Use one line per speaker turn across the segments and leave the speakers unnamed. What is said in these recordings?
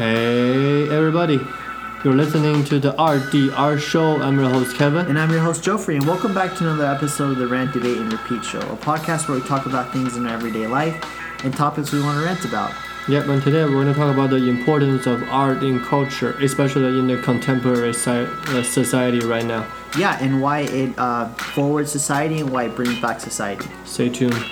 Hey, everybody. You're listening to the RDR show. I'm your host, Kevin.
And I'm your host, Joffrey, and welcome back to another episode of the Rant, Debate, and Repeat Show, a podcast where we talk about things in our everyday life and topics we want to rant about.
Yep, and today we're going to talk about the importance of art in culture, especially in the contemporary uh, society right now.
Yeah, and why it uh, forwards society and why it brings back society.
Stay tuned.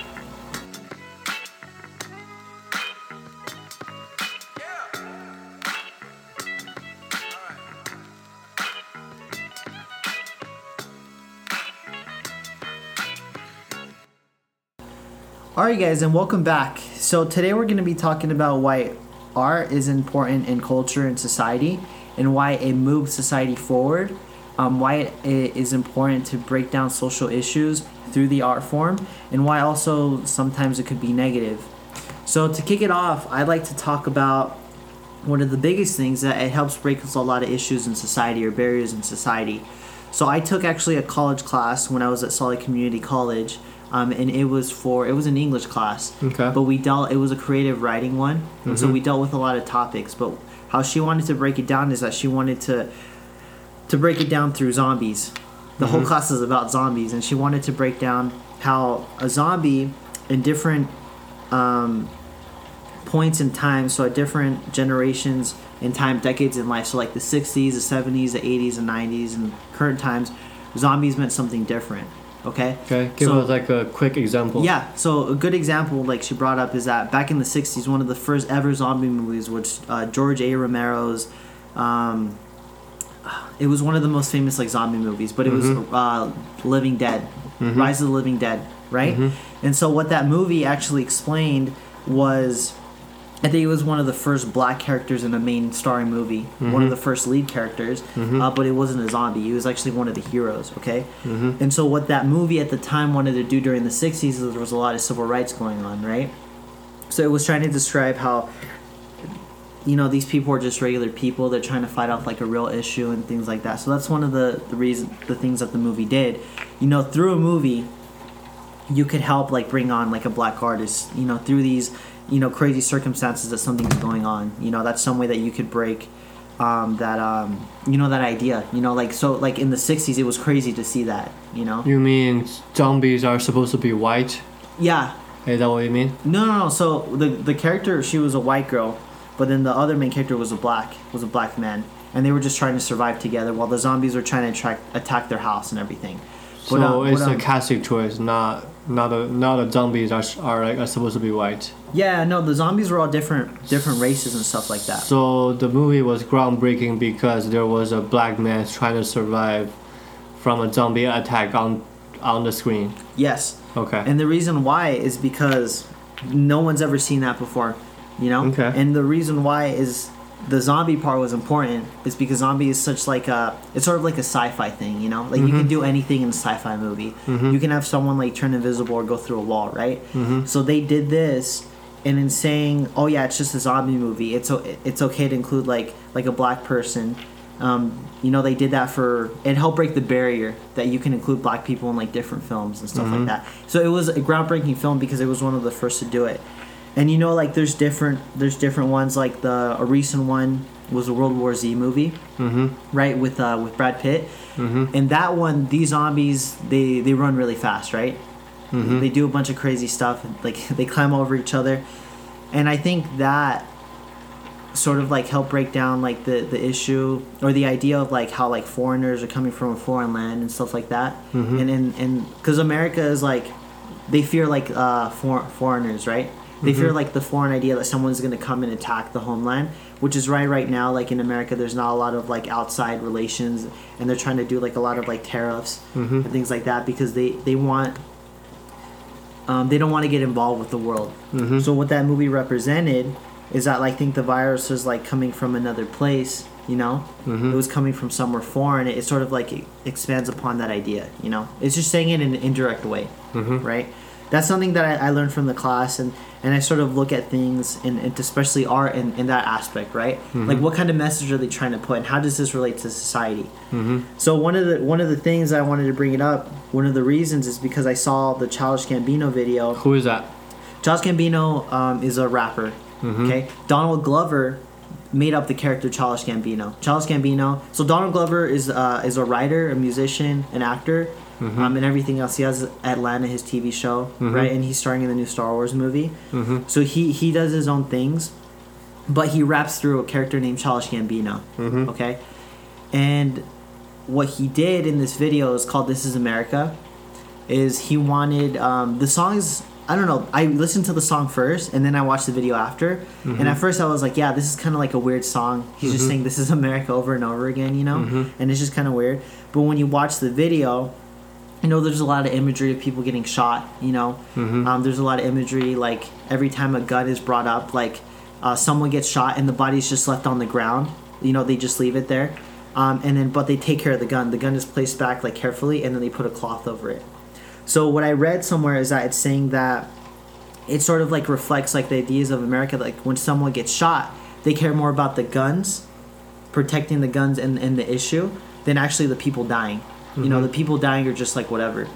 Alright, guys, and welcome back. So, today we're going to be talking about why art is important in culture and society and why it moves society forward, um, why it, is important to break down social issues through the art form, and why also sometimes it could be negative. So, to kick it off, I'd like to talk about one of the biggest things that it helps break a lot of issues in society or barriers in society. So, I took actually a college class when I was at Lake Community College. Um, and it was for it was an English class,
Okay.
but we dealt. It was a creative writing one, and so we dealt with a lot of topics. But how she wanted to break it down is that she wanted to to break it down through zombies. The whole class is about zombies, and she wanted to break down how a zombie in different um, points in time, so at different generations in time, decades in life, so like the 60s, the 70s, the 80s, and 90s, and current times, zombies meant something different. Okay.
Okay, give
So-
us like a quick example.
yeah, so a good example, like she brought up, is that back in the '60s, one of the first ever zombie movies, which uh, George A. Romero's, um, it was one of the most famous like zombie movies, but it was uh, Living Dead, Rise of the Living Dead, right? And so what that movie actually explained was, I think it was one of the first black characters in a main starring movie, one of mm-hmm. the first lead characters, mm-hmm. uh, but it wasn't a zombie. He was actually one of the heroes. Okay, mm-hmm. and so what that movie at the time wanted to do during the '60s is there was a lot of civil rights going on, right? So it was trying to describe how you know these people are just regular people. They're trying to fight off like a real issue and things like that. So that's one of the the reason the things that the movie did. You know through a movie you could help like bring on like a black artist you know through these you know crazy circumstances that something's going on you know that's some way that you could break um, that um, you know that idea you know like so like in the 60s it was crazy to see that you know
You mean zombies are supposed to be white?
yeah
Is that what you mean?
No, no, no. So the the character she was a white girl, but then the other main character was a black was a black man, and they were just trying to survive together while the zombies were trying to attract, attack their house and everything.
So
um,
it's a casting choice, not not a not the zombies are are like are supposed to be white.
yeah, no, the zombies were all different different races and stuff like that.
So the movie was groundbreaking because there was a black man trying to survive from a zombie attack on on the screen.
Yes,
Okay.
and the reason why is because no one's ever seen that before, you know.
Okay.
And the reason why is the zombie part was important is because zombie is such like a it's sort of like a sci-fi thing you know? Like you can mm-hmm. do anything in a sci-fi movie. Mm-hmm. You can have someone like turn invisible or go through a wall right? Mm-hmm. So they did this and in saying oh yeah it's just a zombie movie it's it's okay to include like like a black person. Um, you know they did that for it helped break the barrier that you can include black people in like different films and stuff like that. So it was a groundbreaking film because it was one of the first to do it and you know like there's different there's different ones like the a recent one was a world war z movie
mm-hmm.
right with uh with brad pitt
Mm-hmm.
and that one these zombies they they run really fast right
Mm-hmm.
they do a bunch of crazy stuff like they climb over each other and i think that sort of like help break down like the the issue or the idea of like how like foreigners are coming from a foreign land and stuff like that
Mm-hmm.
and and and because america is like they fear like uh for, foreigners right they
Mm-hmm.
fear like the foreign idea that someone's going to come and attack the homeland which is right right now like in america there's not a lot of like outside relations and they're trying to do like a lot of like tariffs
Mm-hmm.
and things like that because they they want um, they don't want to get involved with the world
Mm-hmm.
so what that movie represented is that like think the virus is like coming from another place you know
Mhm.
it was coming from somewhere foreign it, it sort of like it expands upon that idea you know it's just saying it in an indirect way
Mhm.
right that's something that I, I learned from the class and and i sort of look at things and, and especially art in, in that aspect right like what kind of message are they trying to put and how does this relate to society
Mm-hmm.
so one of the one of the things I wanted to bring it up, one of the reasons is because I saw the Childish Gambino video.
Who is that?
Childish Gambino um, is a rapper.
Mhm.
Okay, Donald Glover made up the character Childish Gambino. Childish Gambino. So Donald Glover is uh, is a writer, a musician, an actor, Mm-hmm. um, and everything else. He has Atlanta, his TV show, mm-hmm. right? And he's starring in the new Star Wars movie. Mm-hmm. So he he does his own things, but he raps through a character named Childish Gambino. Okay, and what he did in this video is called "This Is America." Is he wanted um, the songs? I don't know. I listened to the song first, and then I watched the video after. And at first, I was like, "Yeah, this is kind of like a weird song." He's just saying "This is America" over and over again, you know, and it's just kind of weird. But when you watch the video, you know, there's a lot of imagery of people getting shot. You know, um, there's a lot of imagery like every time a gun is brought up, like uh, someone gets shot and the body's just left on the ground. You know, they just leave it there, um, and then but they take care of the gun. The gun is placed back like carefully, and then they put a cloth over it. So what I read somewhere is that it's saying that it sort of like reflects like the ideas of America. Like when someone gets shot, they care more about the guns, protecting the guns and, and the issue, than actually the people dying. You know, the people dying are just like whatever.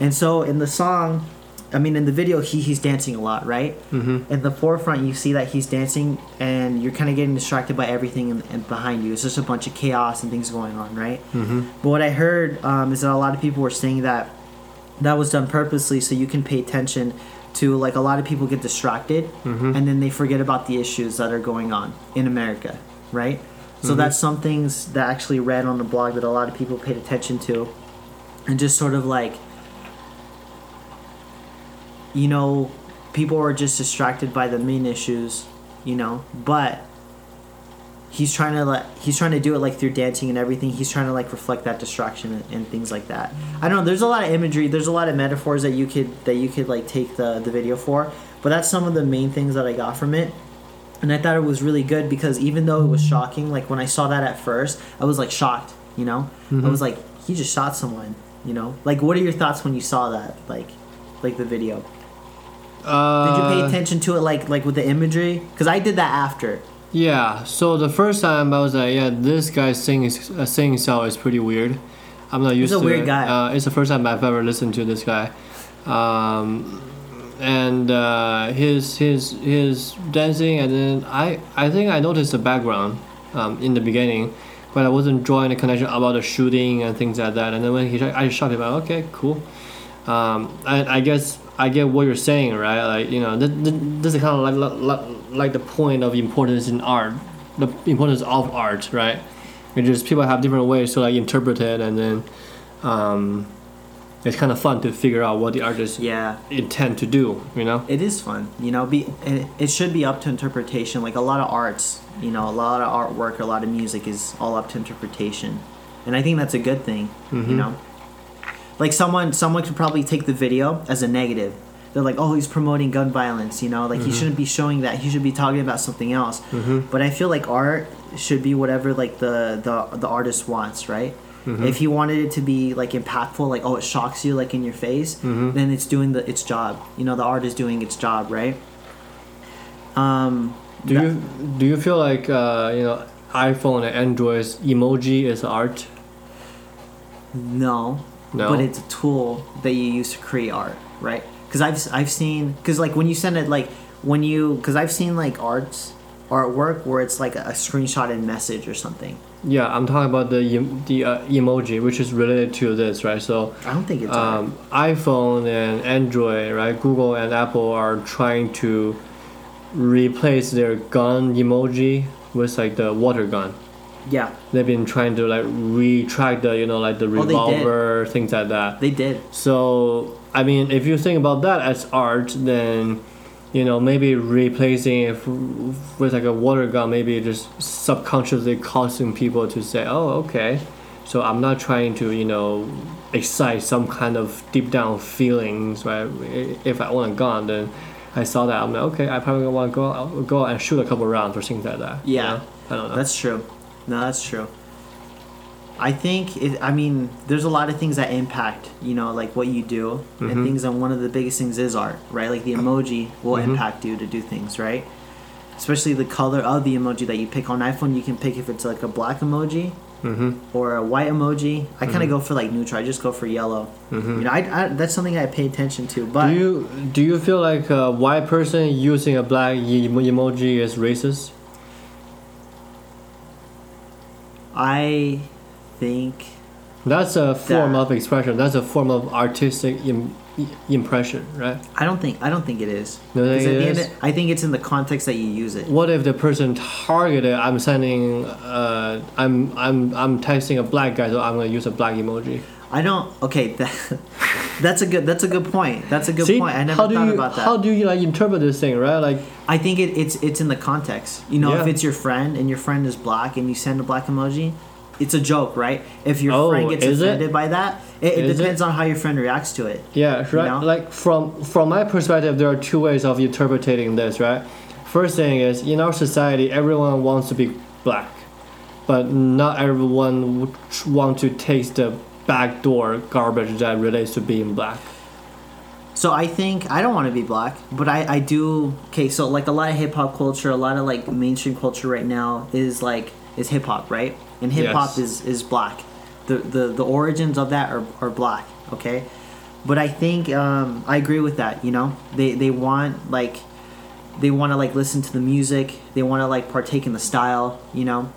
And so in the song, I mean, in the video, he he's dancing a lot, right? Mm-hmm. In the forefront, you see that he's dancing, and you're kind of getting distracted by everything in, in behind you. It's just a bunch of chaos and things going on, right? Mm-hmm. But what I heard um, is that a lot of people were saying that that was done purposely so you can pay attention to like a lot of people get distracted and then they forget about the issues that are going on in America, right? So mm-hmm. that's some things that I actually read on the blog that a lot of people paid attention to. And just sort of like you know, people are just distracted by the main issues, you know, but he's trying to like he's trying to do it like through dancing and everything. He's trying to like reflect that distraction and, and things like that. I don't know there's a lot of imagery there's a lot of metaphors that you could that you could like take the the video for but that's some of the main things that i got from it and i thought it was really good because even though it was shocking like when i saw that at first i was like shocked you know i was like he just shot someone you know like what are your thoughts when you saw that like like the video
Uh,
did you pay attention to it like like with the imagery because i did that after
Yeah. So the first time I was like, yeah, this guy's singing uh, singing style is pretty weird. I'm not used to it.
He's a
to
weird
it.
guy.
Uh, it's the first time I've ever listened to this guy, um, and uh, his his his dancing, and then I I think I noticed the background um, in the beginning, but I wasn't drawing the connection about the shooting and things like that. And then when he I shot him, like, okay, cool. Um, I, I guess I get what you're saying, right? Like you know, this, this is kind of like, like like the point of importance in art, the importance of art, right? It's just people have different ways to like interpret it, and then um, it's kind of fun to figure out what the artist
yeah
intend to do. You know?
It is fun, you know. Be it, it should be up to interpretation. Like a lot of arts, you know, a lot of artwork, a lot of music is all up to interpretation, and I think that's a good thing. You mm-hmm. know, like someone someone could probably take the video as a negative. They're like, oh, he's promoting gun violence. You know, like he mm-hmm. shouldn't be showing that. He should be talking about something else. Mm-hmm. But I feel like art should be whatever like the the the artist wants, right? If he wanted it to be like impactful, like oh, it shocks you like in your face, then it's doing the its job. You know, the art is doing its job, right? Um,
Do
that-
you do you feel like uh, you know iPhone and Android's emoji is art?
No,
No?
but it's a tool that you use to create art, right? Because I've I've seen because like when you send it like when you because I've seen like arts artwork where it's like a, a screenshotted message or something.
Yeah, I'm talking about the the uh, emoji, which is related to this, right? So
I don't think it's
um, iPhone and Android, right? Google and Apple are trying to replace their gun emoji with like the water gun.
Yeah,
They've been trying to like retract the you know like the
Oh,
revolver things like that.
they did.
So I mean, if you think about that as art, then you know maybe replacing it with like a water gun, maybe just subconsciously causing people to say, "Oh, okay." So I'm not trying to you know excite some kind of deep down feelings, right? If I own a gun, then I saw that I'm like, okay, I probably want to go out, go out and shoot a couple rounds or things like that. you
Yeah.
know? I don't know.
That's true. No, that's true. I think it, I mean there's a lot of things that impact you know like what you do.
Mm-hmm.
and things and one of the biggest things is art right? Like the emoji will impact you to do things right? Especially the color of the emoji that you pick. On iPhone you can pick if it's like a black emoji
mm-hmm.
or a white emoji. I kind of go for like neutral. I just go for yellow. You know I, I that's something I pay attention to but
Mm-hmm. Do you do you feel like a white person using a black emoji is racist?
I think
That's a form
That-
of expression. That's a form of artistic Im- impression, right?
I don't think I don't think it is. 'Cause
think
at
it
the end of- I think it's in the context that you use it.
What if the person targeted? I'm sending. Uh, I'm I'm I'm texting a black guy, so I'm gonna use a black emoji.
I don't. Okay, that, that's a good. That's a good point. That's a good
See,
point. I never thought
you
about that.
how do you like interpret this thing, right? Like,
I think it, it's it's in the context. You know, if it's your friend and your friend is black and you send a black emoji, it's a joke, right? If your
Oh,
friend gets
is it?
offended by that, it, it
Is it?
depends on how your friend reacts to it.
yeah, right.
know?
Like from from my perspective, there are two ways of interpreting this, right? First thing is in our society, everyone wants to be black, but not everyone would want to taste the backdoor garbage that relates to being black.
So I think I don't want to be black, but I, I do. Okay, so like a lot of hip hop culture, a lot of like mainstream culture right now is like is hip hop, right? And hip hop
Yes.
is is black. The, the the origins of that are, are black. Okay, but I think um, I agree with that. You know, they they want like they want to like listen to the music. They want to like partake in the style. You know,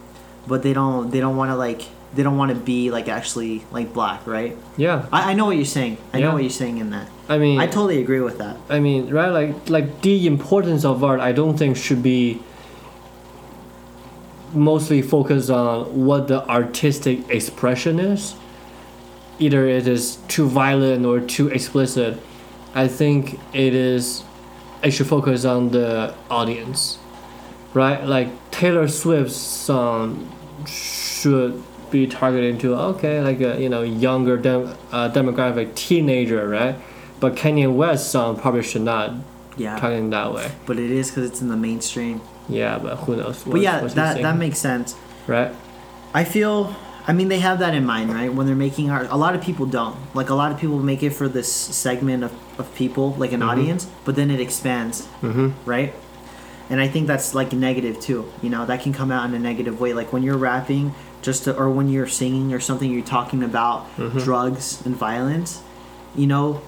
but they don't they don't want to like they don't want to be like actually like black, right?
Yeah,
I, I know what you're saying. I
Yeah.
know what you're saying in that.
I mean,
I totally agree with that.
I mean, right? Like, like the importance of art, I don't think should be mostly focus on what the artistic expression is. Either it is too violent or too explicit. I think it is. It should focus on the audience, right? Like Taylor Swift's song should be targeted to okay, like a you know younger dem- uh, demographic teenager, right? But Kanye West's song probably should not
Yeah,
target that way.
but it is because it's in the mainstream.
Yeah, but who knows?
But yeah, that that makes sense.
right.
I feel. I mean, they have that in mind, right? When they're making art, a lot of people don't. Like a lot of people make it for this segment of, of people, like an audience, but then it expands,
Mm-hmm.
right? And I think that's like negative too. You know, that can come out in a negative way. Like when you're rapping, just to, or when you're singing or something, you're talking about drugs and violence. You know,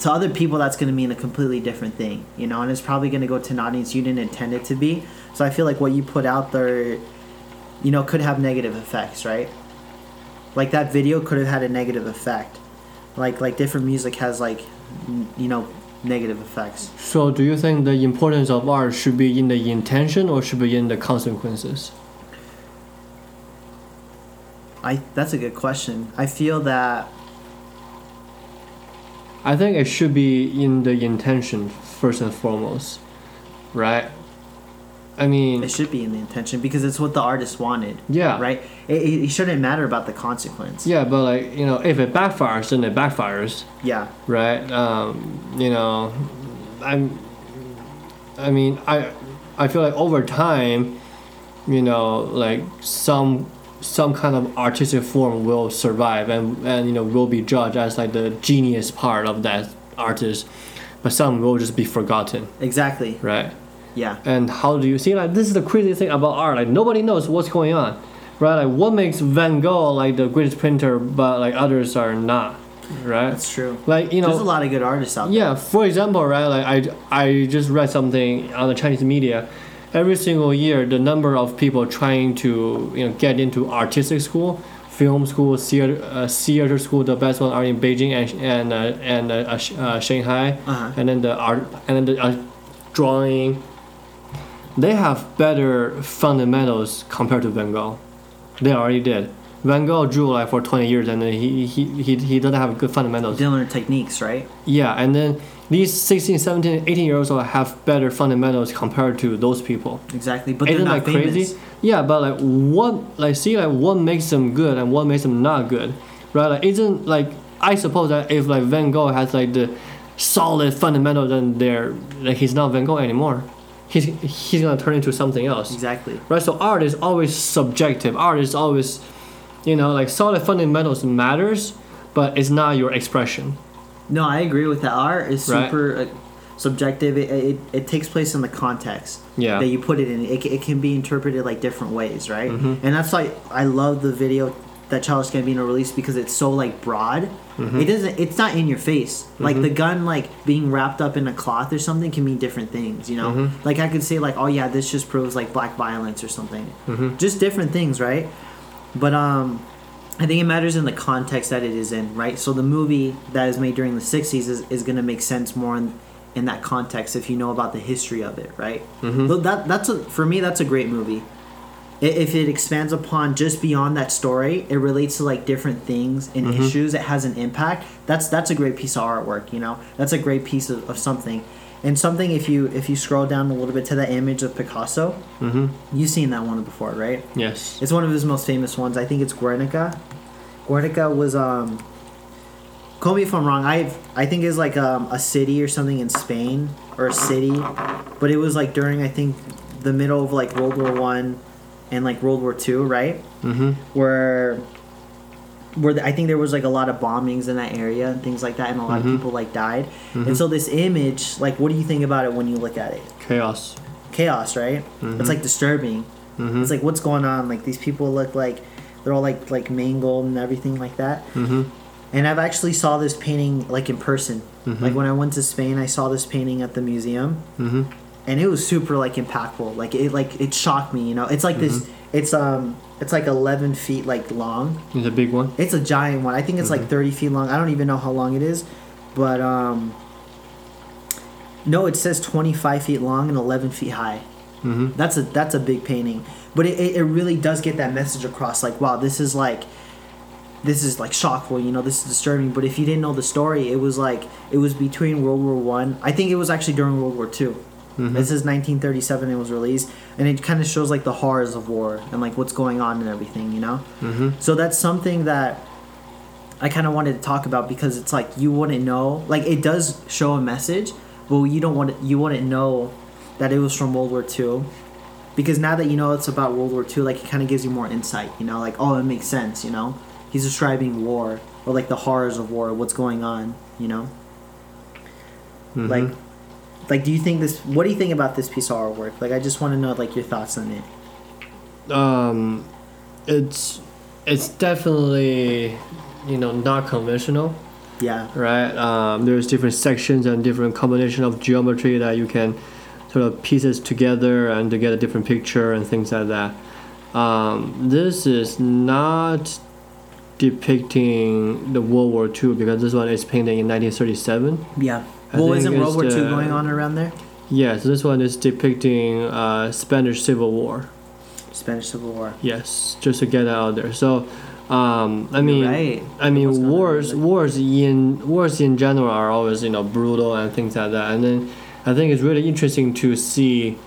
to other people that's going to mean a completely different thing. You know, and it's probably going to go to an audience you didn't intend it to be. So I feel like what you put out there, you know, could have negative effects, right? Like that video could have had a negative effect. Like like different music has like, you know, negative effects.
So, do you think the importance of art should be in the intention or should be in the consequences?
I that's a good question. I feel that
I think it should be in the intention first and foremost, right? I mean,
it should be in the intention because it's what the artist wanted,
yeah,
right? It, it, shouldn't matter about the consequence.
Yeah, but like you know, if it backfires, then it backfires,
Yeah.
right? Um, you know, I'm. I mean, I, I feel like over time, you know, like some some kind of artistic form will survive and and you know will be judged as like the genius part of that artist, but some will just be forgotten,
Exactly.
right?
Yeah.
And how do you see like this is the crazy thing about art? Like nobody knows what's going on, right? Like what makes Van Gogh like the greatest painter, but like others are not, right?
That's true.
Like you know,
There's a lot of good artists out there.
yeah. For example, right? Like I I just read something on the Chinese media. Every single year, the number of people trying to you know get into artistic school, film school, theater, uh, theater school, the best ones are in Beijing and and uh, and uh, uh, Shanghai.
Uh-huh.
and then the art and then the uh, drawing. They have better fundamentals compared to van gogh. They already did. Van gogh drew like for 20 years and then he he, he, he doesn't have good fundamentals.
Didn't learn techniques, right?
yeah and then these 16 17 18 years old have better fundamentals compared to those people
Exactly. But they're
isn't
not
that
famous.
crazy yeah but like what like see like what makes them good and what makes them not good right like isn't like i suppose that if like van gogh has like the solid fundamental then they're like he's not van gogh anymore he's he's gonna turn into something else
Exactly.
right so art is always subjective art is always you know like solid fundamentals matters but it's not your expression
No, I agree with that. Art is
Right.
super uh, subjective. It, it, it takes place in the context
yeah
that you put it in. It, it can be interpreted like different ways, right?
Mhm.
And that's why I love the video that Childish Gambino released because it's so like broad.
Mhm.
It doesn't. It's not in your face. Like
Mhm.
the gun, like being wrapped up in a cloth or something, can mean different things. You know,
Mhm.
like I could say like, oh yeah, this just proves like black violence or something.
Mhm.
Just different things, right? but um, I think it matters in the context that it is in, right? So the movie that is made during the '60s is, is going to make sense more in, in that context if you know about the history of it, right?
Mhm.
But that that's a, for me that's a great movie. If it expands upon just beyond that story, it relates to like different things and
Mhm.
issues. It has an impact. That's that's a great piece of artwork. You know, that's a great piece of, of something. And something if you if you scroll down a little bit to that image of Picasso,
Mm-hmm.
you've seen that one before, right?
Yes.
It's one of his most famous ones. I think it's Guernica. Guernica was um. Call me if I'm wrong. I I think it's like um, a city or something in Spain or a city, but it was like during I think the middle of like World War One, and like World War Two, right?
Mm-hmm.
Where where the, I think there was like a lot of bombings in that area and things like that, and a lot
Mhm.
of people like died.
Mhm.
And so this image, like, what do you think about it when you look at it?
Chaos.
Chaos, right?
Mhm.
It's like disturbing.
Mm-hmm.
It's like what's going on? Like these people look like they're all like like mangled and everything like that.
Mm-hmm.
And I've actually saw this painting like in person.
Mhm.
Like when I went to Spain, I saw this painting at the museum,
Mm-hmm.
and it was super like impactful. Like it like it shocked me. You know, it's like this. It's um it's like 11 feet like long.
It's a big one.
It's a giant one. I think it's like
Mhm.
30 feet long. I don't even know how long it is, but um. No, it says 25 feet long and 11 feet high.
Mm-hmm.
That's a that's a big painting, but it, it, really does get that message across. Like, wow, this is like, this is like shockful. You know, this is disturbing. But if you didn't know the story, it was like it was between World War One. I. think it was actually during World War 2
Mhm.
This is 1937. It was released, and it kind of shows like the horrors of war and like what's going on and everything. You know,
Mm-hmm.
so that's something that I kind of wanted to talk about because it's like you wouldn't know. Like it does show a message, but you don't want to, you wouldn't know that it was from World War II. Because now that you know it's about World War II, like it kind of gives you more insight. You know, like oh, it makes sense. You know, he's describing war or like the horrors of war, what's going on. You know,
Mm-hmm.
like like do you think this? What do you think about this piece of artwork? Like I just want to know like your thoughts on it.
um, it's it's definitely you know not conventional,
Yeah.
right? Um, there's different sections and different combination of geometry that you can sort of pieces together and to get a different picture and things like that. Um, this is not depicting the World War II because this one is painted in 1937.
Yeah. Well, isn't World War II going on around there?
Yes, this one is depicting uh, Spanish Civil War.
Spanish Civil War.
Yes, just to get out there. So, um, I mean,
right.
I mean,
What's going on
wars, wars in wars in general are always you know brutal and things like that. And then I think it's really interesting to see,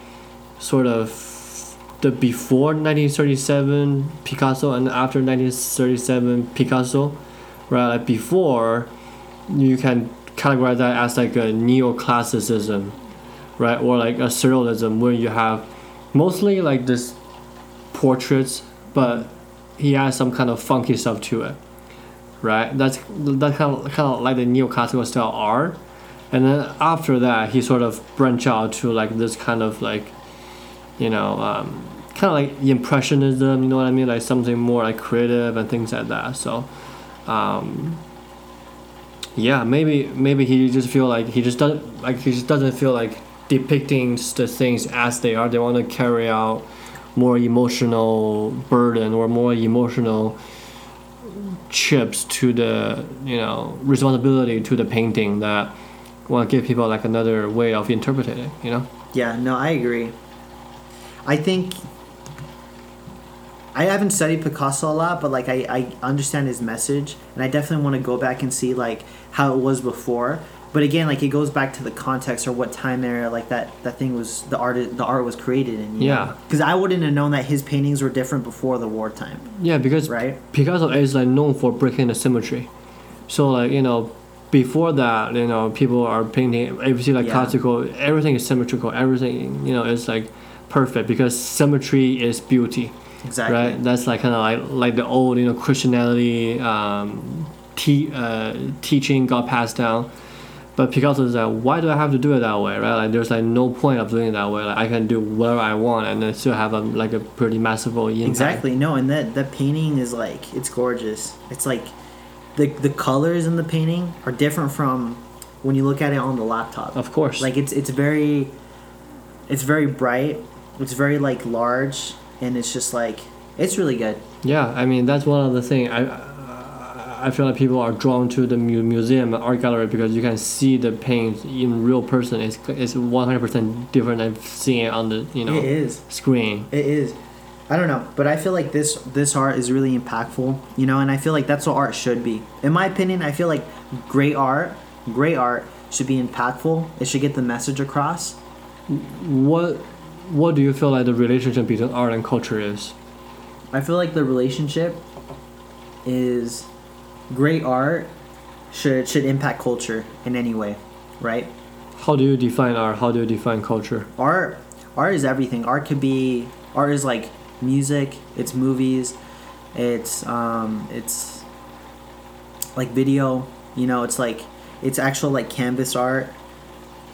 sort of, the before 1937 Picasso and after 1937 Picasso, right? Like before, you can categorize that as like a neoclassicism, right? Or like a surrealism where you have mostly like this portraits, but he has some kind of funky stuff to it, right? That's that kind of kind of like the neoclassical style art, and then after that he sort of branch out to like this kind of like, you know, um, kind of like impressionism. You know what I mean? Like something more like creative and things like that. So. Um, yeah, maybe maybe he just feel like he just doesn't like he just doesn't feel like depicting the things as they are. They want to carry out more emotional burden or more emotional chips to the you know responsibility to the painting that want to give people like another way of interpreting it. You know.
Yeah, no, I agree. I think I haven't studied Picasso a lot, but like I, I understand his message, and I definitely want to go back and see like how it was before. But again, like it goes back to the context or what time era like that that thing was the art the art was created in.
Yeah.
Because I wouldn't have known that his paintings were different before the wartime,
Yeah, because
right?
Picasso is like known for breaking the symmetry. So like you know, before that you know people are painting. If you see like
Yeah.
classical, everything is symmetrical. Everything you know is like perfect because symmetry is beauty,
Exactly.
right? That's like kind of like like the old you know Christianity um, te- uh, teaching got passed down. But Picasso is like, why do I have to do it that way, right? Like, there's like no point of doing it that way. Like, I can do whatever I want and then still have a like a pretty massive impact.
Exactly. No, and that that painting is like it's gorgeous. It's like the the colors in the painting are different from when you look at it on the laptop.
Of course.
Like it's it's very it's very bright. It's very like large and it's just like It's really good.
Yeah, I mean that's one of the thing I I feel like people are drawn to the mu- museum art gallery because you can see the paint in real person. It's it's one hundred percent different than seeing it on the you know
It is.
screen.
It is. I don't know, but I feel like this this art is really impactful, you know, and I feel like that's what art should be. In my opinion, I feel like great art, great art should be impactful. It should get the message across.
What what do you feel like the relationship between art and culture is?
I feel like the relationship is great art should should impact culture in any way, right?
How do you define art? How do you define culture?
art art is everything art could be art is like music it's movies it's um it's like video you know it's like it's actual like canvas art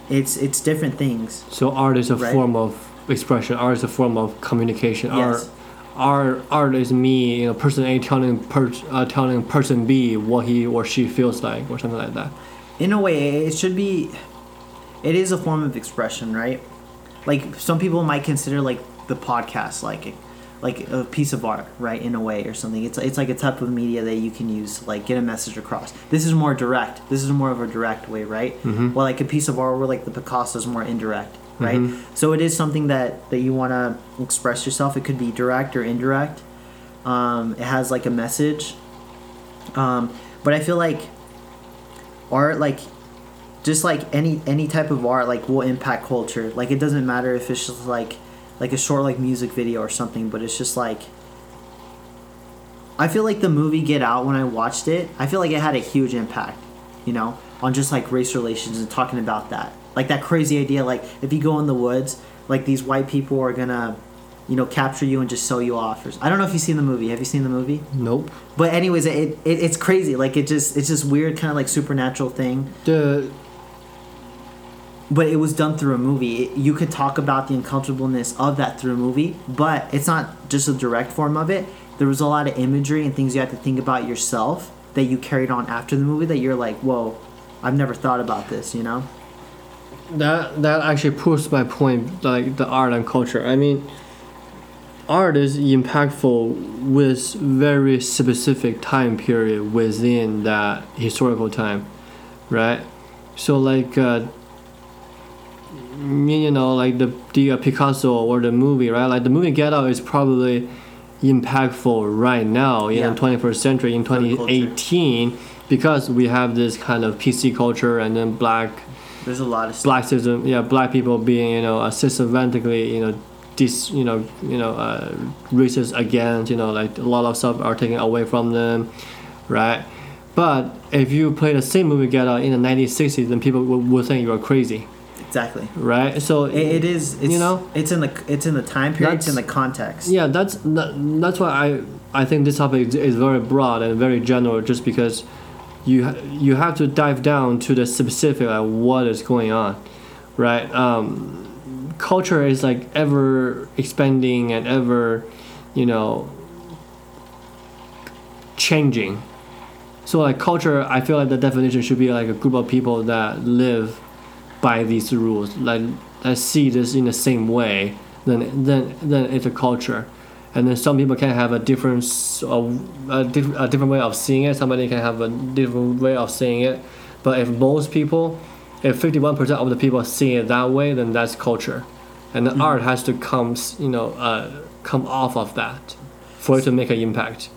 it's it's different things
So art is a
Right.
form of expression. Art is a form of communication.
Yes.
Art, art, art is me, you know, person A telling per, uh, telling person B what he or she feels like, or something like that.
in a way it should be it is a form of expression right like some people might consider like the podcast like like a piece of art right in a way or something it's it's like a type of media that you can use like get a message across this is more direct this is more of a direct way right
Mhm.
well like a piece of art where like the picasso is more indirect right?
Mhm.
so it is something that that you want to express yourself. It could be direct or indirect. Um, it has like a message. Um, but i feel like art like just like any any type of art like will impact culture. Like it doesn't matter if it's just like like a short like music video or something but it's just like i feel like the movie get out when i watched it i feel like it had a huge impact you know on just like race relations and talking about that like that crazy idea like if you go in the woods like these white people are gonna you know capture you and just sell you off or, i don't know if you've seen the movie have you seen the movie
Nope.
but anyways it, it it's crazy like it just it's this weird kind of like supernatural thing
The
but it was done through a movie. It, you could talk about the uncomfortableness of that through a movie, but it's not just a direct form of it. There was a lot of imagery and things you had to think about yourself that you carried on after the movie that you're like, whoa, I've never thought about this, you know?
That that actually proves my point like the art and culture i mean art is impactful with very specific time period within that historical time right so like uh, you know like the the uh, picasso or the movie right like the movie get out is probably impactful right now in
Yeah.
the 21st century in
For the culture.
2018 because we have this kind of pc culture and then black
There's a lot of stuff.
black system, yeah, black people being you know uh, systematically you know dis you know you know uh, racist against you know like a lot of stuff are taken away from them, right? But if you play the same movie Get Out in the 1960s, then people will, will think you are crazy,
Exactly.
right? So
It, it is. It's,
you know
it's in the it's in the time period. It's in the context.
yeah that's that, that's why I I think this topic is, is very broad and very general just because you you have to dive down to the specific like what is going on right? Um, culture is like ever expanding and ever you know changing. So like culture i feel like the definition should be like a group of people that live by these rules like that see this in the same way then then then it's a culture and then some people can have a different of a, diff- a different way of seeing it somebody can have a different way of seeing it but if most people if 51% of the people see it that way then that's culture and the art has to come you know uh, come off of that for it to make an impact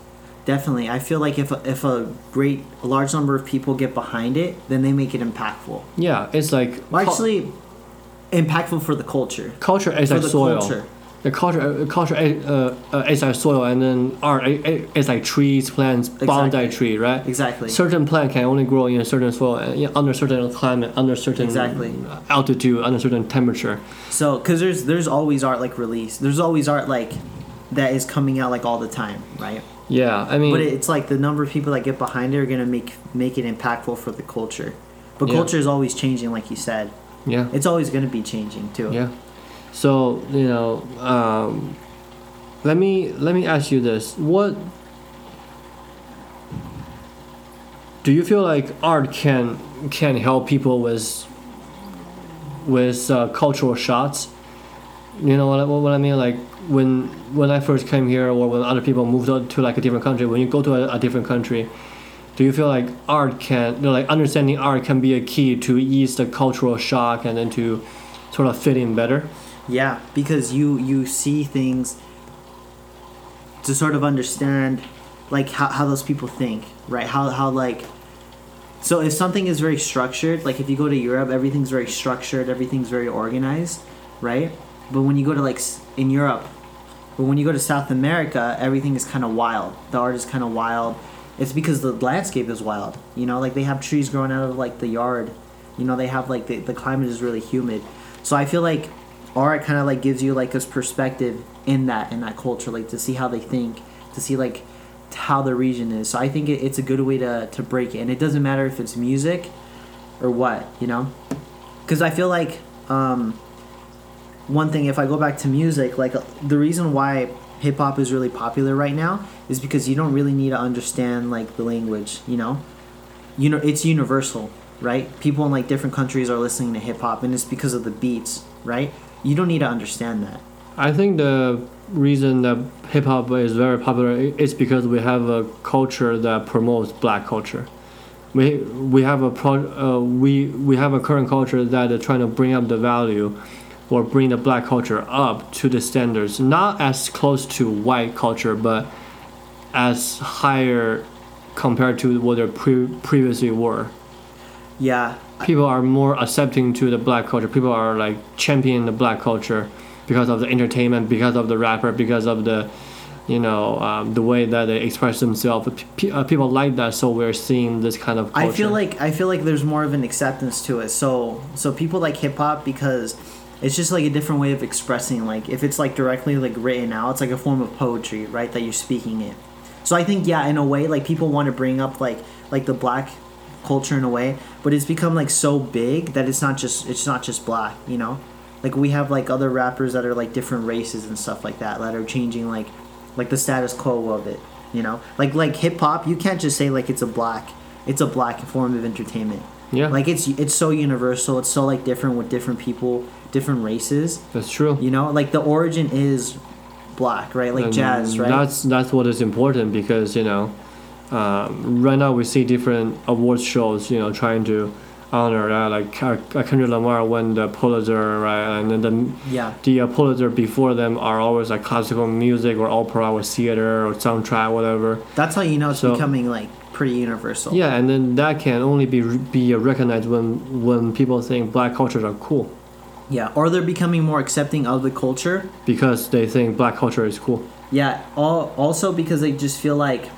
Definitely. I feel like if a, if a great a large number of people get behind it, then they make it impactful.
yeah it's like
Well, actually, impactful for the culture.
culture is
For
like
the
soil
culture.
The culture uh, culture is, uh, uh, is like soil and then art is like trees plants
Exactly.
tree right
Exactly.
certain plant can only grow in a certain soil uh, under certain climate under certain
Exactly.
altitude under certain temperature
So, because there's there's always art like released. There's always art like that is coming out like all the time, right?
yeah i mean
But it's like the number of people that get behind it are gonna make make it impactful for the culture. But
Yeah.
culture is always changing, like you said.
yeah
It's always gonna be changing too.
Yeah. So you know, um, let me let me ask you this: What do you feel like art can can help people with with uh, cultural shots? you know what, I- what I mean? Like when when I first came here, or when other people moved on to like a different country. When you go to a, a different country, do you feel like art can, you know, like understanding art can be a key to ease the cultural shock and then to sort of fit in better?
Yeah, because you you see things to sort of understand like how, how those people think, right? How how like so if something is very structured, like if you go to Europe, everything's very structured, everything's very organized, right? But when you go to like in Europe, but when you go to South America, everything is kind of wild. The art is kind of wild. It's because the landscape is wild. You know, like they have trees growing out of like the yard. You know, they have like the, the climate is really humid. So I feel like art kind of like gives you like this perspective in that in that culture, like to see how they think, to see like how the region is. So I think it, it's a good way to to break it. And it doesn't matter if it's music or what, you know, because I feel like um, one thing if I go back to music, like the reason why hip hop is really popular right now is because you don't really need to understand like the language, you know. You know, it's universal, right? People in like different countries are listening to hip hop, and it's because of the beats, right? You don't need to understand that.
I think the reason that hip hop is very popular is because we have a culture that promotes black culture. We we have a pro, uh, we we have a current culture that is trying to bring up the value, or bring the black culture up to the standards, not as close to white culture, but as higher compared to what they pre- previously were.
Yeah,
People are more accepting to the black culture. People are like championing the black culture because of the entertainment, because of the rapper, because of the, you know, um, the way that they express themselves. P- uh, people like that, so we're seeing this kind of culture.
I feel like I feel like there's more of an acceptance to it. So so people like hip hop because it's just like a different way of expressing. Like if it's like directly like written out, it's like a form of poetry, right? That you're speaking it. So I think yeah, in a way, like people want to bring up like like the black culture in a way, but it's become like so big that it's not just it's not just black, you know. Like we have like other rappers that are like different races and stuff like that that are changing like like the status quo of it, you know. Like like hip hop, you can't just say like it's a black it's a black form of entertainment.
yeah,
Like it's it's so universal. It's so like different with different people, different races.
that's true.
You know, like the origin is black, right? Like
And
jazz, right?
That's that's what is important because you know, um, right now we see different awards shows. You know, trying to honor that. Like uh, Kendrick Lamar won the Pulitzer, right? And then the
yeah,
the uh, Pulitzer before them are always like classical music or opera or theater or soundtrack, whatever.
that's how you know it's
So-
becoming like pretty universal.
Yeah, and then that can only be be recognized when when people think black cultures are cool
Yeah, or they're becoming more accepting of the culture.
because they think black culture is cool.
Yeah, all, also because they just feel like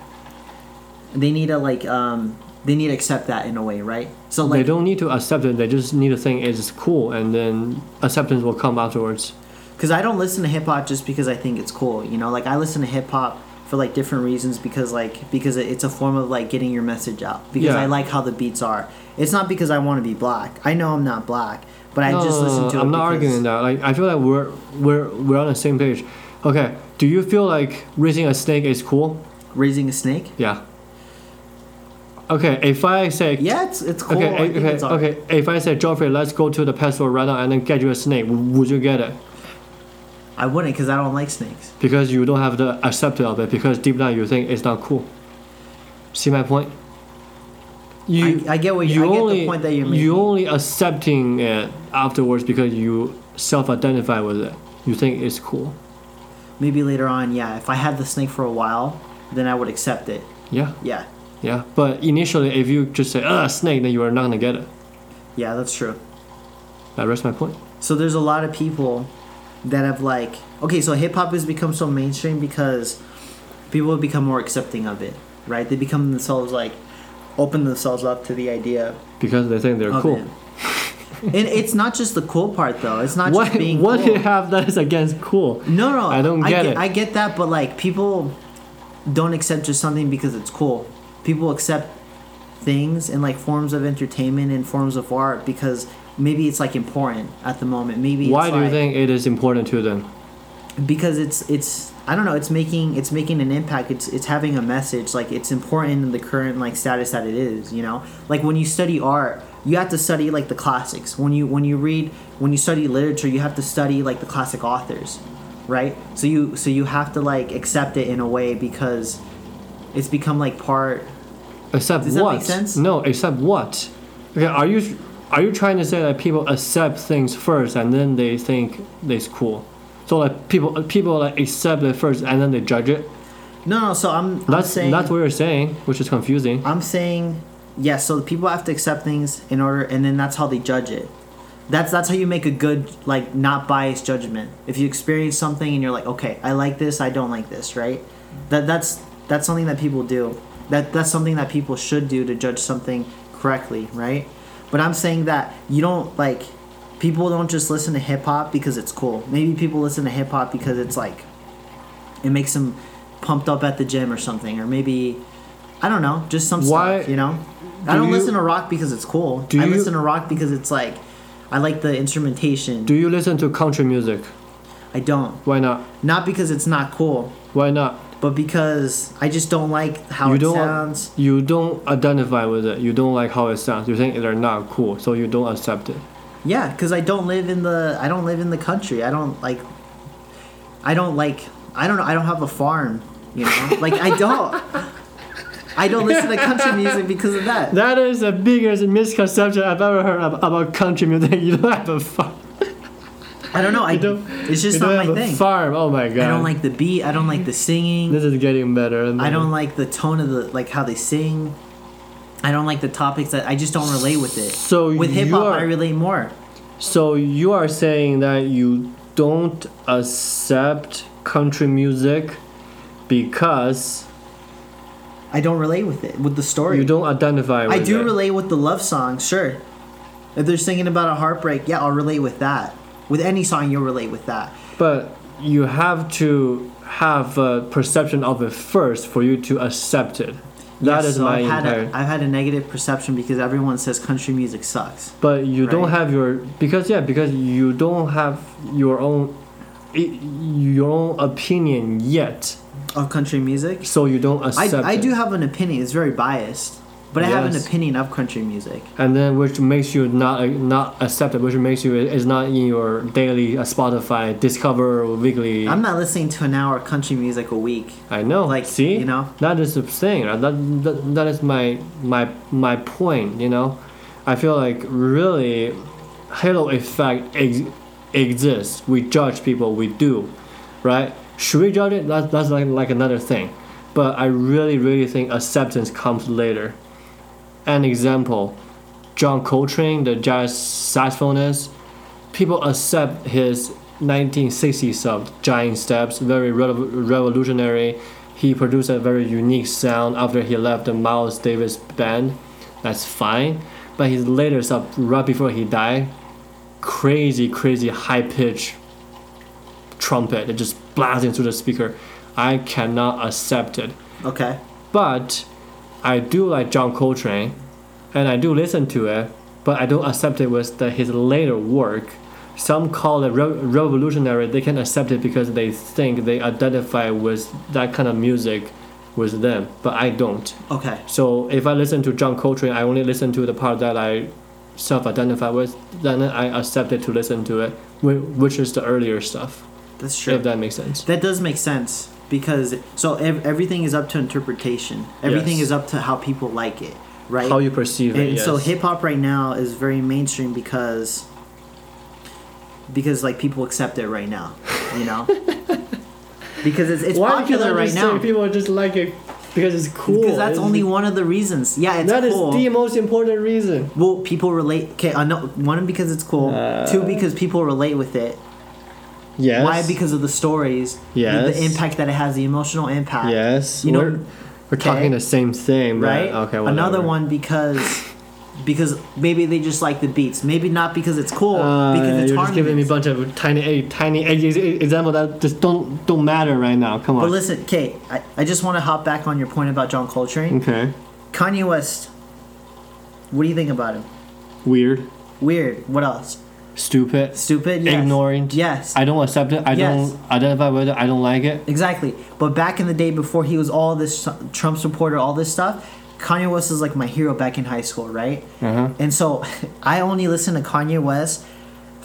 they need to like um they need to accept that in a way, right? So like, they
don't need to accept it; they just need to think it's cool, and then acceptance will come afterwards.
because I don't listen to hip hop just because I think it's cool. You know, like I listen to hip hop for like different reasons because like because it's a form of like getting your message out. Because
Yeah.
I like how the beats are. It's not because I want to be black. I know I'm not black, but I just listen to it.
I'm not arguing that. Like I feel like we're we're we're on the same page. Okay, do you feel like raising a snake is cool?
Raising a snake.
Yeah. Okay, if I say
Yeah, it's it's cool.
Okay,
I think
okay,
it's
okay. If I said, Geoffrey, let's go to the pet store right now and then get you a snake, would you get it?
I wouldn't because I don't like snakes.
Because you don't have the acceptance of it. Because deep down you think it's not cool. See my point? You,
I, I get what you, I get the point that you're making.
You only accepting it afterwards because you self-identify with it. You think it's cool.
Maybe later on, yeah. If I had the snake for a while, then I would accept it.
Yeah,
Yeah,
yeah. But initially, if you just say, "ah, snake," then you are not gonna get it.
yeah, that's true.
That rests my point.
So there's a lot of people that have like okay, so hip hop has become so mainstream because people have become more accepting of it, right? They become themselves like open themselves up to the idea
Because they think they're cool.
it. and it's not just the cool part though. It's not
What
just being
what do
cool.
you have that is against cool?
No, no,
I don't get
get,
it.
I get that, but like people don't accept just something because it's cool. People accept things and like forms of entertainment and forms of art because maybe it's like important at the moment. Maybe
Why do you think it is important to them?
because it's it's I don't know it's making it's making an impact it's it's having a message like it's important in the current like status that it is you know like when you study art you have to study like the classics. When you when you read when you study literature, you have to study like the classic authors, right? So you so you have to like accept it in a way because it's become like part.
Accept
Does that
what?
make sense?
No, accept what? Okay, are you are you trying to say that people accept things first and then they think it's cool? So like people people like accept it first and then they judge it.
No, no. So I'm, I'm
That's
saying
that's what you're saying, which is confusing.
I'm saying yes. so people have to accept things in order, and then that's how they judge it. That's that's how you make a good like not biased judgment. If you experience something and you're like, okay, I like this, I don't like this, right? That that's that's something that people do. That that's something that people should do to judge something correctly, right? But I'm saying that you don't like people don't just listen to hip hop because it's cool. Maybe people listen to hip hop because it's like it makes them pumped up at the gym or something, or maybe I don't know, just some
Why-
stuff, you know. I
do
don't
you-
listen to rock because it's cool.
Do
I
you-
listen to rock because it's like I like the instrumentation.
Do you listen to country music?
I don't.
Why not?
Not because it's not cool,
Why not?
But because I just don't like how
you
it
don't
sounds.
you don't identify with it. You don't like how it sounds. You think they're not cool, so you don't accept it.
Yeah, because I don't live in the I don't live in the country. I don't like. I don't like. I don't. I don't have a farm. You know, like I don't. I don't listen to country music because of that.
That is the biggest misconception I've ever heard ab- about country music. You don't have a farm.
I don't know. I
don't-
it's just not my thing.
farm. Oh my god.
I don't like the beat. I don't like the singing.
This is getting better. and
I don't like the tone of the like how they sing. I don't like the topics that I just don't relate with it.
So
With hip hop, I relate more.
So you are saying that you don't accept country music because
I don't relate with it with the story.
you don't identify with
I do
it.
relate with the love song, sure. If they're singing about a heartbreak, yeah, I'll relate with that. With any song, you'll relate with that.
But you have to have a perception of it first for you to accept it. That
Yes,
is
so
my
I've had,
entire.
a, I've had a negative perception because everyone says country music sucks.
but you don't have your because yeah because you don't have your own your own opinion yet,
Of country music,
so you don't
I,
accept
I
it.
do have an opinion. It's very biased, but I have an
Yes.
opinion of country music.
and then which makes you not not accept it, which makes you is not in your daily uh, Spotify Discover or weekly.
I'm not listening to an hour of country music a week.
I know.
like,
see,
you know?
that is the thing. right? That, that that is my my my point. You know, I feel like really, halo effect ex- exists. We judge people. We do, right? Should we judge it? That's that's like like another thing. But I really really think acceptance comes later. An example, John Coltrane, the jazz saxophonist, people accept his 1960s stuff, Giant Steps, very rev- revolutionary. He produced a very unique sound after he left the Miles Davis band. That's fine. But his later stuff, right before he died, crazy, crazy high pitch trumpet that just blasting through the speaker. I cannot accept it.
Okay.
But I do like John Coltrane, and I do listen to it, but I don't accept it with the, his later work. Some call it re- revolutionary. They can accept it because they think they identify with that kind of music with them, but I don't.
Okay.
So if I listen to John Coltrane, I only listen to the part that I self-identify with. Then I accept it to listen to it, which is the earlier stuff.
That's true.
If that makes sense.
That does make sense because so ev- everything is up to interpretation. Everything
Yes.
is up to how people like it, right?
How you perceive it.
and so hip hop right now is very mainstream because because like people accept it right now, you know. because it's it's
Why
popular right now.
people just like it because it's cool?
Because that's only one of the reasons. Yeah, it's
That is
cool.
the most important reason.
well, people relate. Okay, uh, no, one because it's cool.
Uh,
Two because people relate with it.
Yes.
Why? Because of the stories. the-
Yes.
The, impact that it has, the emotional impact.
yes,
You know,
we're, we're talking
okay.
the same thing, but-
right?
Okay.
Another one because because maybe they just like the beats. Maybe not because it's cool.
Uh,
because it's
you're just giving me a bunch of tiny, tiny ex- ex- example that just don't don't matter right now. Come on.
But listen, Kate, I, I just want to hop back on your point about John Coltrane.
Okay.
Kanye West. What do you think about him?
Weird.
Weird. What else?
Stupid.
Stupid. Yes.
Ignorant.
Yes.
I don't accept it. I
Yes.
don't identify with it. I don't like it.
Exactly. But back in the day, before he was all this Trump supporter, all this stuff, Kanye West is like my hero back in high school, right?
Uh-huh.
And so I only listened to Kanye West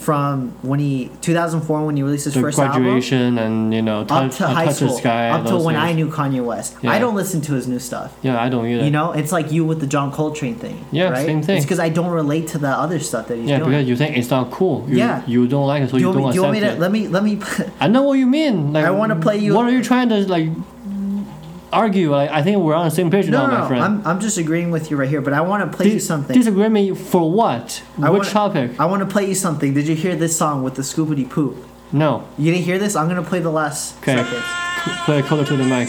from when he 2004 when he released his
The
first album
graduation and you know,
up to
uh,
high school,
sky.
up to when I knew Kanye West.
Yeah.
I don't listen to his new stuff.
Yeah, I don't either.
You know, it's like you with the John Coltrane thing.
Yeah,
right?
same thing.
It's because I don't relate to the other stuff that he's
yeah,
doing.
because you think it's not cool. You,
Yeah.
You don't like it, so
do
you,
you,
don't
me, do you want me to
it.
let me let me?
I know what you mean. Like
I wanna play you-
What are you trying to like argue? Like I think we're on the same page
no,
now,
no,
my
no.
friend.
I'm, I'm just agreeing with you right here, but I want to play you something.
Disagree me for what?
I
Which
wanna-
topic?
I want to play you something. Did you hear this song with the Scoopity Poop?
no.
You didn't hear this? I'm gonna play the last
Okay.
seconds.
Play it closer to the mic.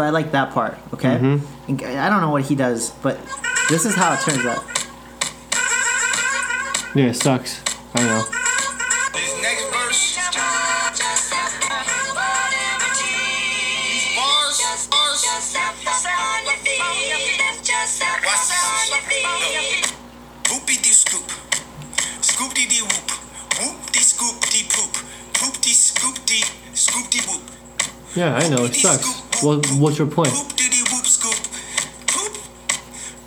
So I like that part. Okay.
Mm-hmm.
I don't know what he does, but this is how it turns out.
Yeah, it sucks. I know.
This next verse, bars, bars. Whoopie dee scoop, scoop dee dee whoop, whoop dee scoop dee poop, poop dee scoop dee scoop dee whoop.
Yeah, I know it sucks. What, what's your point?
Poop dee dee whoop scoop, poop,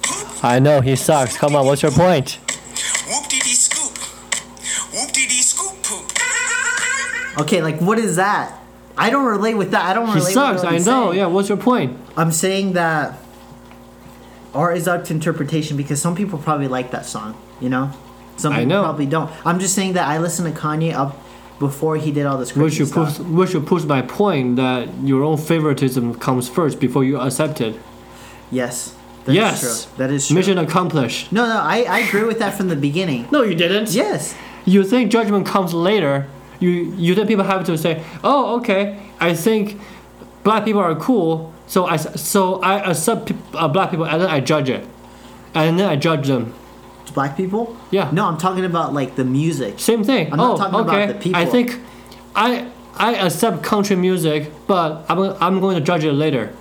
poop.
I know he sucks. Come on, what's your point?
Whoop dee dee scoop. Whoop dee dee scoop poop.
Okay, like what is that? I don't relate with that. I don't
He
relate.
sucks.
With what
I know.
saying.
Yeah, what's your point?
I'm saying that art is up to interpretation because some people probably like that song. You know, some
I
people
know.
probably don't. I'm just saying that I listen to Kanye up before he did all this
Which
crazy
you
stuff.
push, which you push my point that your own favoritism comes first before you accept it.
Yes. That is
Yes.
true. That is true.
Mission accomplished.
No, no, I, I agree with that from the beginning.
No, you didn't.
Yes.
You think judgment comes later. You you think people have to say, oh, okay, I think black people are cool, so I so I accept uh, black people and then I judge it, and then I judge them.
Black people?
Yeah.
No, I'm talking about like the music.
Same thing.
I'm not
oh,
talking about
okay.
the people.
I think I I accept country music, but I'm I'm going to judge it later.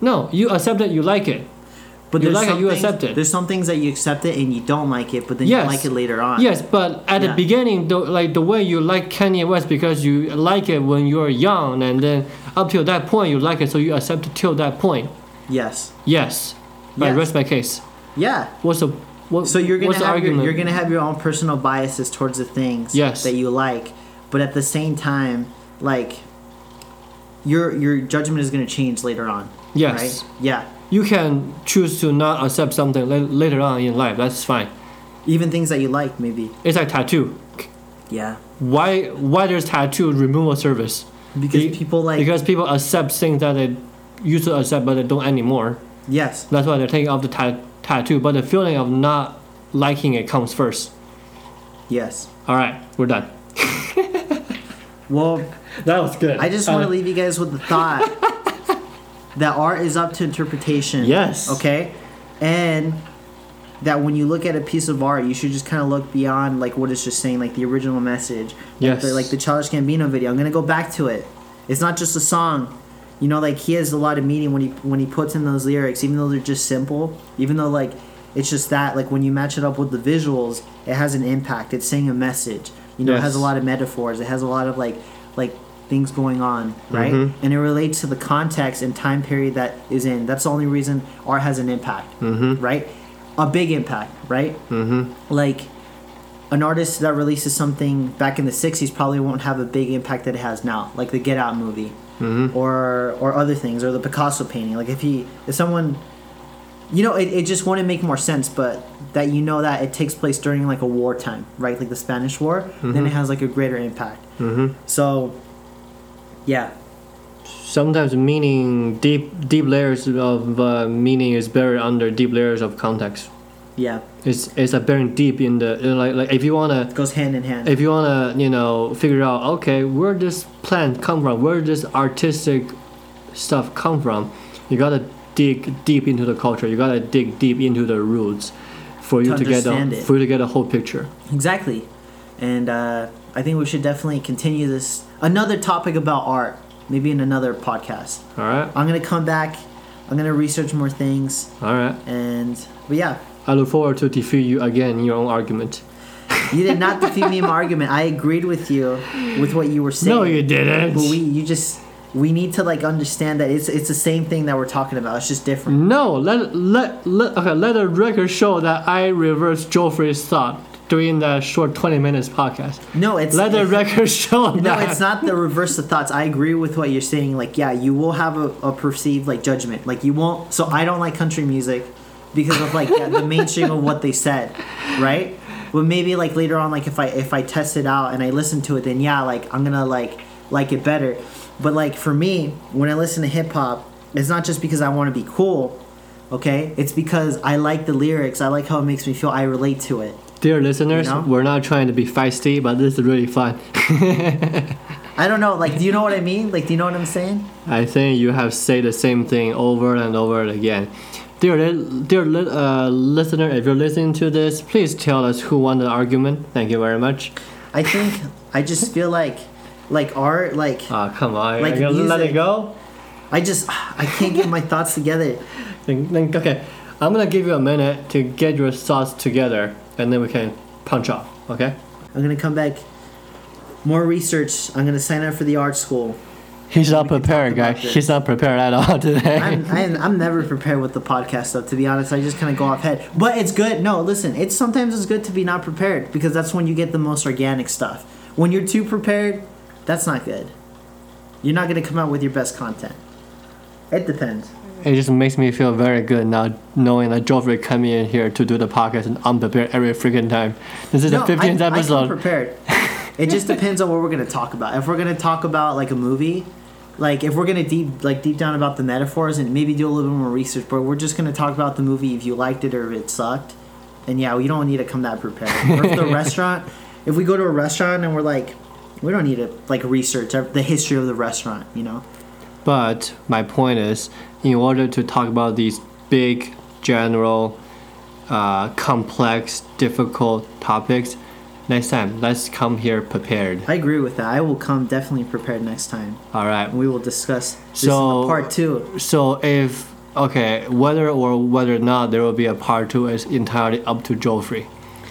No, you accept it. You like it.
But
You
there's
like it,
some
you
things,
accept it.
There's some things that you accept it and you don't like it, but then
Yes.
you like it later on.
Yes, but at
Yeah.
the beginning, the, like the way you like Kanye West because you like it when you're young, and then up till that point you like it, so you accept it till that point.
Yes.
Yes, I
Yes.
rest my case.
Yeah.
What's the what?
So you're gonna
the
have your, you're gonna have your own personal biases towards the things
Yes.
that you like, but at the same time, like your your judgment is gonna change later on.
Yes.
Right? Yeah.
You can choose to not accept something la- later on in life. That's fine.
Even things that you like, maybe.
It's like tattoo.
Yeah.
Why why there's tattoo removal service?
Because
Be-
people like
because people accept things that they used to accept but they don't anymore.
yes.
That's why they're taking off the ta- tattoo. But the feeling of not liking it comes first.
Yes.
All right, we're done.
Well,
That was good.
I just want to uh, leave you guys with the thought that art is up to interpretation.
Yes.
Okay? And that when you look at a piece of art, you should just kind of look beyond like what it's just saying, like the original message.
Yes.
The, like the Childish Gambino video. I'm gonna go back to it. It's not just a song. You know, like he has a lot of meaning when he when he puts in those lyrics, even though they're just simple. Even though like it's just that like when you match it up with the visuals, it has an impact. It's saying a message. You know, it has a lot of metaphors. It has a lot of like like things going on, right?
Mm-hmm.
And it relates to the context and time period that is in. That's the only reason art has an impact,
Mm-hmm.
right? A big impact, right? Mm-hmm. Like an artist that releases something back in the 60s probably won't have a big impact that it has now like the get out movie
Mm-hmm.
or or other things or the picasso painting like if he if someone you know it, it just wouldn't make more sense but that you know that it takes place during like a wartime right like the spanish war
Mm-hmm.
then it has like a greater impact mm-hmm. so yeah
Sometimes meaning deep deep layers of uh, meaning is buried under deep layers of context.
yeah
It's it's like buried deep in the like like if you wanna
it goes hand in hand.
if you wanna you know figure out okay where this plant come from where this artistic stuff come from you gotta dig deep into the culture. You gotta dig deep into the roots for you
To
to, get
it.
for you to get a whole picture.
Exactly. And uh, i think we should definitely continue this another topic about art maybe in another podcast.
All right.
I'm gonna come back. I'm gonna research more things.
All right.
And but yeah
I look forward to defeat you again in your own argument.
You did not defeat me in my argument. I agreed with you with what you were saying.
No, you didn't.
But we, you just, we need to like understand that it's it's the same thing that we're talking about. It's just different.
No, let let let okay. Let the record show that I reversed Joffrey's thought during the short twenty minutes podcast.
No, it's
Let the record show
No,
that.
it's not the reverse of thoughts. I agree with what you're saying. Like, yeah, you will have a, a perceived like judgment. Like, you won't. So I don't like country music because of like yeah, the mainstream of what they said, right? But maybe like later on, like if I if I test it out and I listen to it, then yeah, like I'm gonna like like it better. But like for me, when I listen to hip hop, it's not just because I want to be cool. Okay, it's because I like the lyrics. I like how it makes me feel. I relate to it.
Dear listeners,
You know?
we're not trying to be feisty, but this is really fun.
I don't know. Like, do you know what I mean? Like, do you know what I'm saying?
I think you have said the same thing over and over again. Dear, dear uh, listener, if you're listening to this, please tell us who won the argument. Thank you very much.
I think I just feel like like art like
Ah, come on,
Like
you're gonna let it go.
I just I can't get my thoughts together.
Okay, I'm gonna give you a minute to get your thoughts together, and then we can punch off. Okay?
I'm gonna come back. More research. I'm gonna sign up for the art school.
He's not prepared, guys. He's not prepared at all today.
I'm, I'm, I'm never prepared with the podcast stuff. To be honest, I just kind of go off head. But it's good. No, listen. It's sometimes it's good to be not prepared because that's when you get the most organic stuff. When you're too prepared, that's not good. You're not gonna come out with your best content. It depends.
It just makes me feel very good now knowing that Joffrey coming in here to do the podcast and unprepared every freaking time. This is
No,
the 15th
I,
episode.
prepared. it just depends on what we're gonna talk about. If we're gonna talk about like a movie, like if we're gonna deep like deep down about the metaphors and maybe do a little bit more research, but we're just gonna talk about the movie if you liked it or if it sucked, And yeah, we don't need to come that prepared. Or if the restaurant, if we go to a restaurant and we're like, we don't need to like research the history of the restaurant, you know.
But my point is, in order to talk about these big, general, uh, complex, difficult topics, next time let's come here prepared.
I agree with that. I will come definitely prepared next time,
All right.
we will discuss this
So-
part two.
So if okay, whether or whether or not there will be a part two is entirely up to Joffrey.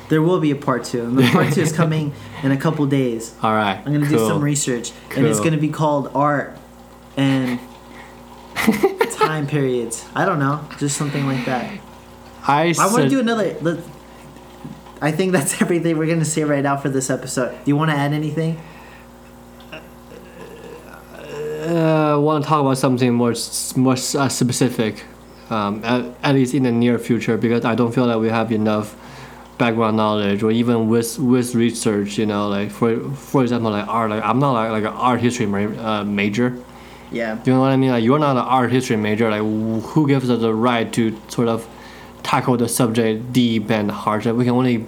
There will be a part two, and the part two is coming in a couple days.
All right.
I'm gonna do some research, and it's gonna be called art and time periods. I don't know, just something like that.
I,
I want to do another. I think that's everything we're gonna say right now for this episode. Do you want to add anything?
uh, want to talk about something more more uh, specific, um, at, at least in the near future, because I don't feel like we have enough background knowledge or even with with research. You know, like for for example, like art. Like I'm not like like an art history ma- uh, major.
Yeah.
You know what I mean? Like you're not an art history major. Like who gives us the right to sort of tackle the subject deep and hard? We can only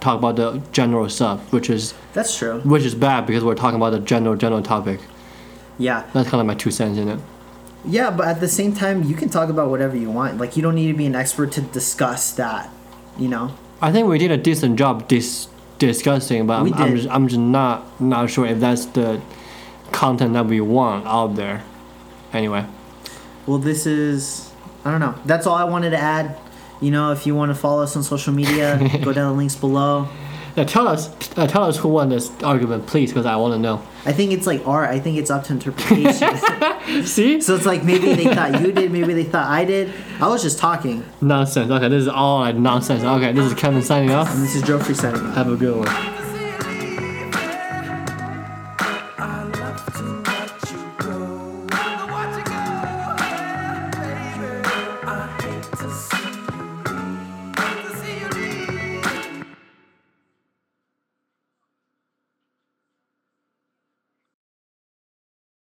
talk about the general stuff, which is
That's true.
which is bad because we're talking about the general general topic.
Yeah.
That's kind of my two cents in it.
Yeah, but at the same time, you can talk about whatever you want. Like you don't need to be an expert to discuss that. You know.
I think we did a decent job dis- discussing, but I'm, I'm, just, I'm just not not sure if that's the content that we want out there. Anyway,
Well, this is I don't know. That's all I wanted to add. You know, if you want to follow us on social media, go down the links below.
now tell us uh, tell us who won this argument, please, because I want to know.
I think it's like art. I think it's up to interpretation.
See,
so it's like maybe they thought you did, maybe they thought I did. I was just talking.
nonsense. Okay, this is all nonsense. Okay, this is Kevin signing off.
And this is Joffrey signing off.
Have a good one.